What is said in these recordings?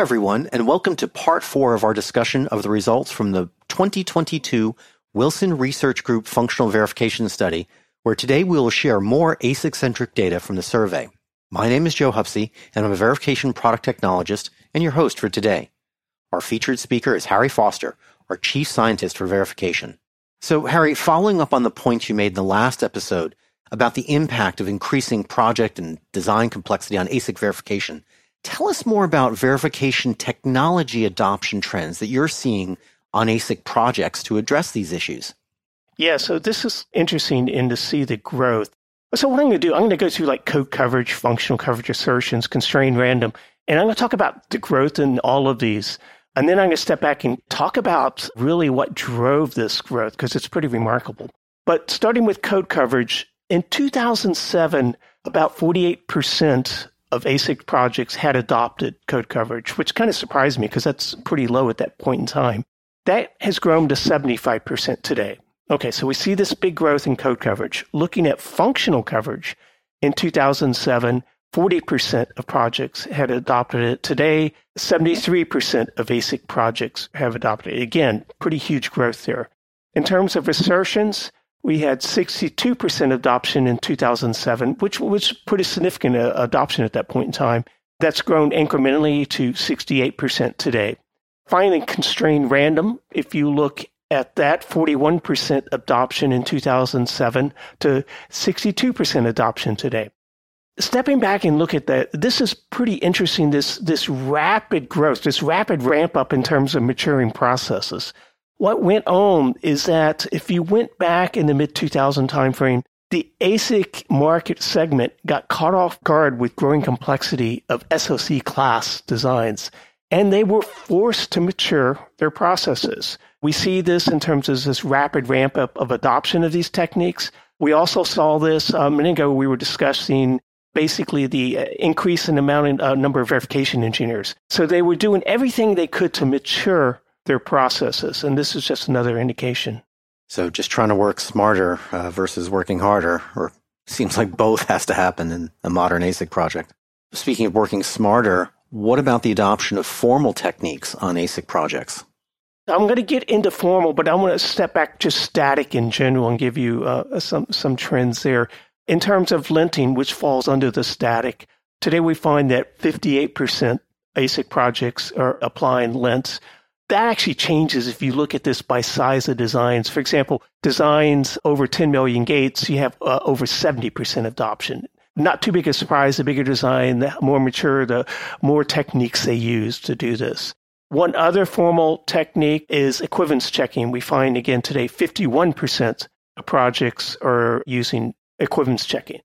Everyone, and welcome to part four of our discussion of the results from the 2022 Wilson Research Group Functional Verification Study, where today we will share more ASIC-centric data from the survey. My name is Joe Hupcey, and I'm a verification product technologist and your host for today. Our featured speaker is Harry Foster, our chief scientist for verification. So, Harry, following up on the points you made in the last episode about the impact of increasing project and design complexity on ASIC verification, Tell us more about verification technology adoption trends that you're seeing on ASIC projects to address these issues. Yeah, so this is interesting in to see the growth. So what I'm going to do, I'm going to go through like code coverage, functional coverage assertions, constrained random, and I'm going to talk about the growth in all of these. And then I'm going to step back and talk about really what drove this growth because it's pretty remarkable. But starting with code coverage, in 2007, about 48% of ASIC projects had adopted code coverage, which kind of surprised me because that's pretty low at that point in time. That has grown to 75% today. Okay, so we see this big growth in code coverage. Looking at functional coverage, in 2007, 40% of projects had adopted it. Today, 73% of ASIC projects have adopted it. Again, pretty huge growth there. In terms of assertions, we had 62% adoption in 2007, which was pretty significant uh, adoption at that point in time. That's grown incrementally to 68% today. Finally, constrained random, if you look at that 41% adoption in 2007 to 62% adoption today. Stepping back and look at that, this is pretty interesting. This, this rapid growth, this rapid ramp up in terms of maturing processes what went on is that if you went back in the mid 2000 timeframe, the ASIC market segment got caught off guard with growing complexity of SoC class designs, and they were forced to mature their processes. We see this in terms of this rapid ramp up of adoption of these techniques. We also saw this a minute ago. We were discussing basically the uh, increase in amount and uh, number of verification engineers. So they were doing everything they could to mature their processes. And this is just another indication. So just trying to work smarter uh, versus working harder, or seems like both has to happen in a modern ASIC project. Speaking of working smarter, what about the adoption of formal techniques on ASIC projects? I'm going to get into formal, but I'm going to step back just static in general and give you uh, some some trends there. In terms of linting, which falls under the static, today we find that 58% ASIC projects are applying lints that actually changes if you look at this by size of designs. For example, designs over 10 million gates, you have uh, over 70% adoption. Not too big a surprise. The bigger design, the more mature, the more techniques they use to do this. One other formal technique is equivalence checking. We find again today 51% of projects are using equivalence checking.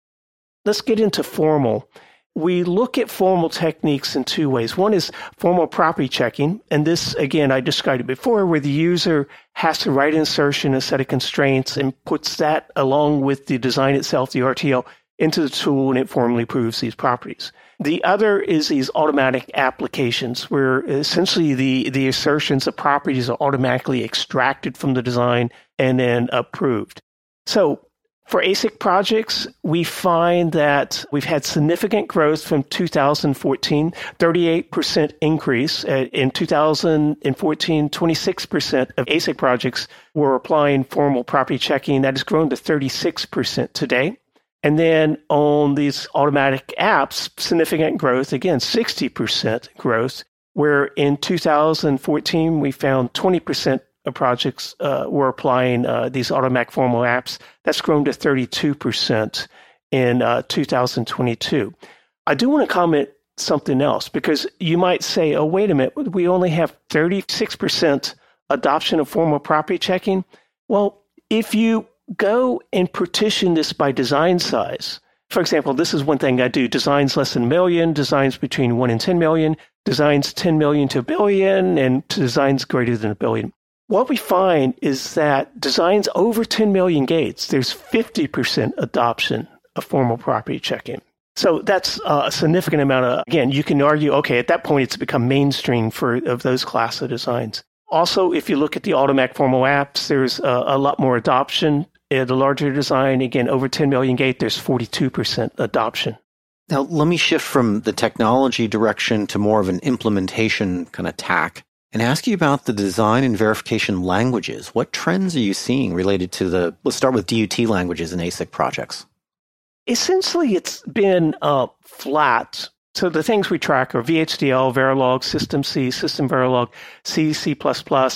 Let's get into formal we look at formal techniques in two ways. One is formal property checking. And this, again, I described it before, where the user has to write assertion, a set of constraints, and puts that along with the design itself, the RTL, into the tool, and it formally proves these properties. The other is these automatic applications, where essentially the, the assertions of properties are automatically extracted from the design and then approved. So for ASIC projects, we find that we've had significant growth from 2014, 38% increase. Uh, in 2014, 26% of ASIC projects were applying formal property checking. That has grown to 36% today. And then on these automatic apps, significant growth, again, 60% growth, where in 2014 we found 20% projects uh, were applying uh, these automatic formal apps. That's grown to 32% in uh, 2022. I do want to comment something else because you might say, oh, wait a minute, we only have 36% adoption of formal property checking. Well, if you go and partition this by design size, for example, this is one thing I do designs less than a million, designs between 1 and 10 million, designs 10 million to a billion, and designs greater than a billion. What we find is that designs over 10 million gates, there's 50% adoption of formal property checking. So that's a significant amount of, again, you can argue, okay, at that point it's become mainstream for of those class of designs. Also, if you look at the automatic formal apps, there's a, a lot more adoption. Uh, the larger design, again, over 10 million gate, there's 42% adoption. Now, let me shift from the technology direction to more of an implementation kind of tack and ask you about the design and verification languages. What trends are you seeing related to the, let's start with DUT languages in ASIC projects? Essentially, it's been uh, flat. So the things we track are VHDL, Verilog, System C, System Verilog, C, C++,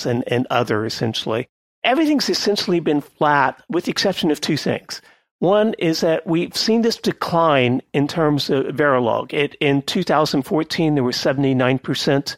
and, and other, essentially. Everything's essentially been flat with the exception of two things. One is that we've seen this decline in terms of Verilog. It, in 2014, there was 79%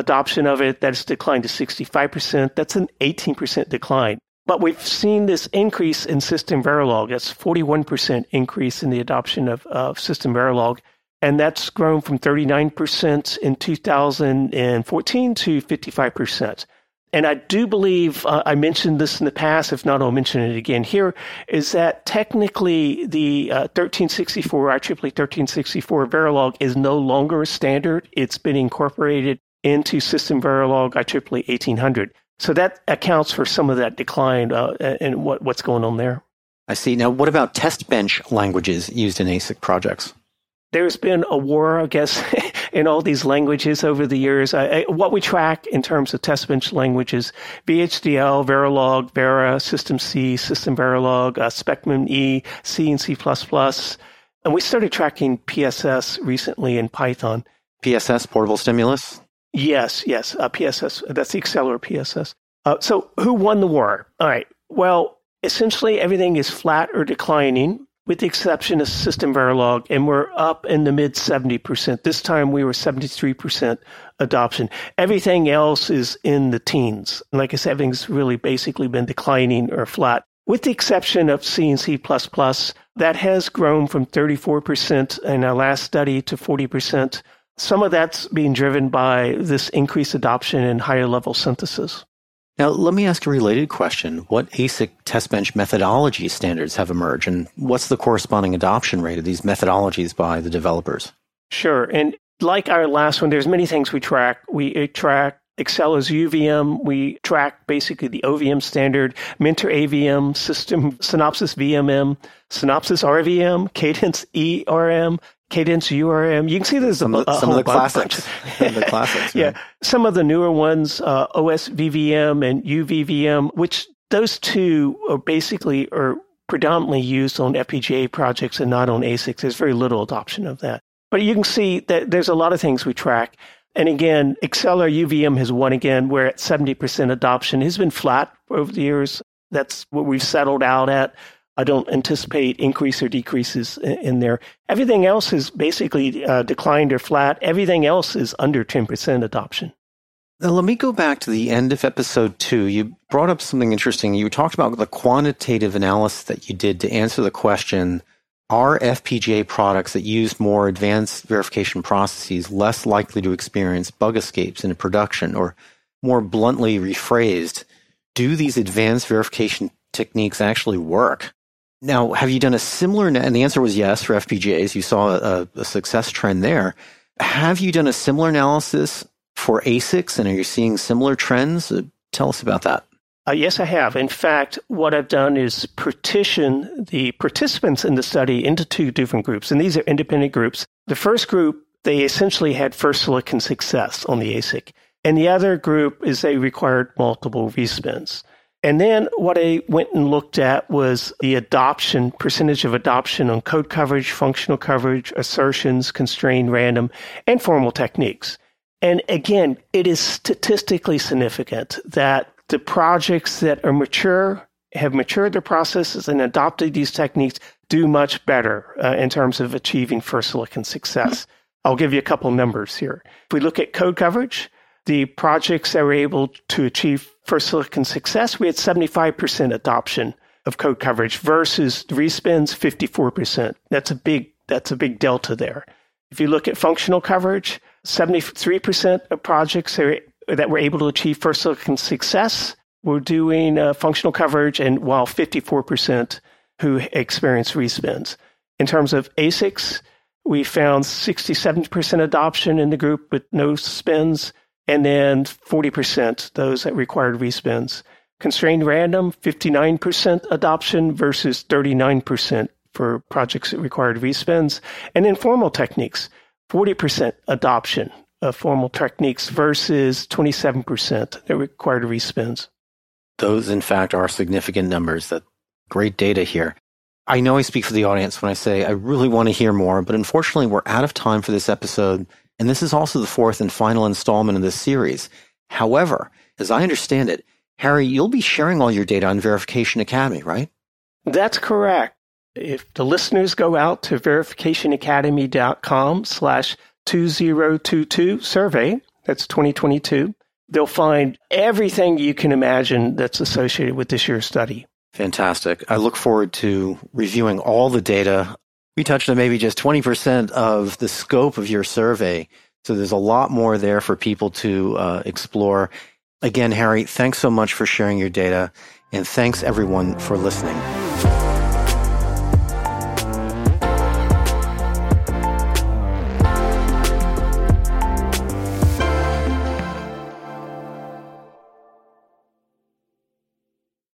adoption of it. That's declined to 65%. That's an 18% decline. But we've seen this increase in System Verilog. That's 41% increase in the adoption of, of System Verilog. And that's grown from 39% in 2014 to 55%. And I do believe uh, I mentioned this in the past. If not, I'll mention it again here. Is that technically the uh, 1364 IEEE 1364 Verilog is no longer a standard. It's been incorporated into System Verilog IEEE 1800. So that accounts for some of that decline uh, and what, what's going on there. I see. Now, what about test bench languages used in ASIC projects? There's been a war, I guess, in all these languages over the years. I, I, what we track in terms of test bench languages, VHDL, Verilog, Vera, System C, System Verilog, uh, Specman E, C and C++. And we started tracking PSS recently in Python. PSS, Portable Stimulus? Yes, yes, uh, PSS. That's the Accellera PSS. Uh, so who won the war? All right. Well, essentially everything is flat or declining with the exception of System Verilog, and we're up in the mid 70%. This time we were 73% adoption. Everything else is in the teens. Like I said, everything's really basically been declining or flat. With the exception of C and C++, that has grown from 34% in our last study to 40%. Some of that's being driven by this increased adoption in higher level synthesis. Now, let me ask a related question. What ASIC test bench methodology standards have emerged, and what's the corresponding adoption rate of these methodologies by the developers? Sure. And like our last one, there's many things we track. We uh, track Accellera's UVM. We track basically the OVM standard, Mentor AVM, System Synopsys VMM, Synopsys RVM, Cadence ERM, Cadence URM. You can see there's some, a, a some of the classics. the classics. yeah, some of the newer ones, uh, OSVVM and UVVM, which those two are basically are predominantly used on FPGA projects and not on ASICs. There's very little adoption of that. But you can see that there's a lot of things we track. And again, Accellera UVM has won again. We're at 70% adoption. It's been flat over the years. That's what we've settled out at. I don't anticipate increase or decreases in there. Everything else is basically uh, declined or flat. Everything else is under 10% adoption. Now, let me go back to the end of episode two. You brought up something interesting. You talked about the quantitative analysis that you did to answer the question Are FPGA products that use more advanced verification processes less likely to experience bug escapes in production? Or more bluntly rephrased, do these advanced verification techniques actually work? Now, have you done a similar, and the answer was yes for FPGAs. You saw a, a success trend there. Have you done a similar analysis for ASICs and are you seeing similar trends? Uh, tell us about that. Uh, yes, I have. In fact, what I've done is partition the participants in the study into two different groups, and these are independent groups. The first group, they essentially had first silicon success on the ASIC, and the other group is they required multiple respins. And then what I went and looked at was the adoption, percentage of adoption on code coverage, functional coverage, assertions, constrained random, and formal techniques. And again, it is statistically significant that the projects that are mature, have matured their processes and adopted these techniques do much better uh, in terms of achieving first silicon success. I'll give you a couple numbers here. If we look at code coverage, the projects that were able to achieve first silicon success, we had 75% adoption of code coverage versus respins 54%. That's a big that's a big delta there. If you look at functional coverage, 73% of projects are, that were able to achieve first silicon success were doing uh, functional coverage, and while 54% who experienced respins. In terms of ASICs, we found 67% adoption in the group with no spins, and then 40% those that required respins. Constrained random, 59% adoption versus 39% for projects that required respins. And informal techniques, 40% adoption of formal techniques versus 27% that required respins. Those, in fact, are significant numbers. That great data here. I know I speak for the audience when I say I really want to hear more, but unfortunately, we're out of time for this episode. And this is also the fourth and final installment of this series. However, as I understand it, Harry, you'll be sharing all your data on Verification Academy, right? That's correct. If the listeners go out to verificationacademy.com slash 2022 survey, that's 2022, they'll find everything you can imagine that's associated with this year's study. Fantastic. I look forward to reviewing all the data. We touched on maybe just 20% of the scope of your survey. So there's a lot more there for people to uh, explore. Again, Harry, thanks so much for sharing your data. And thanks everyone for listening.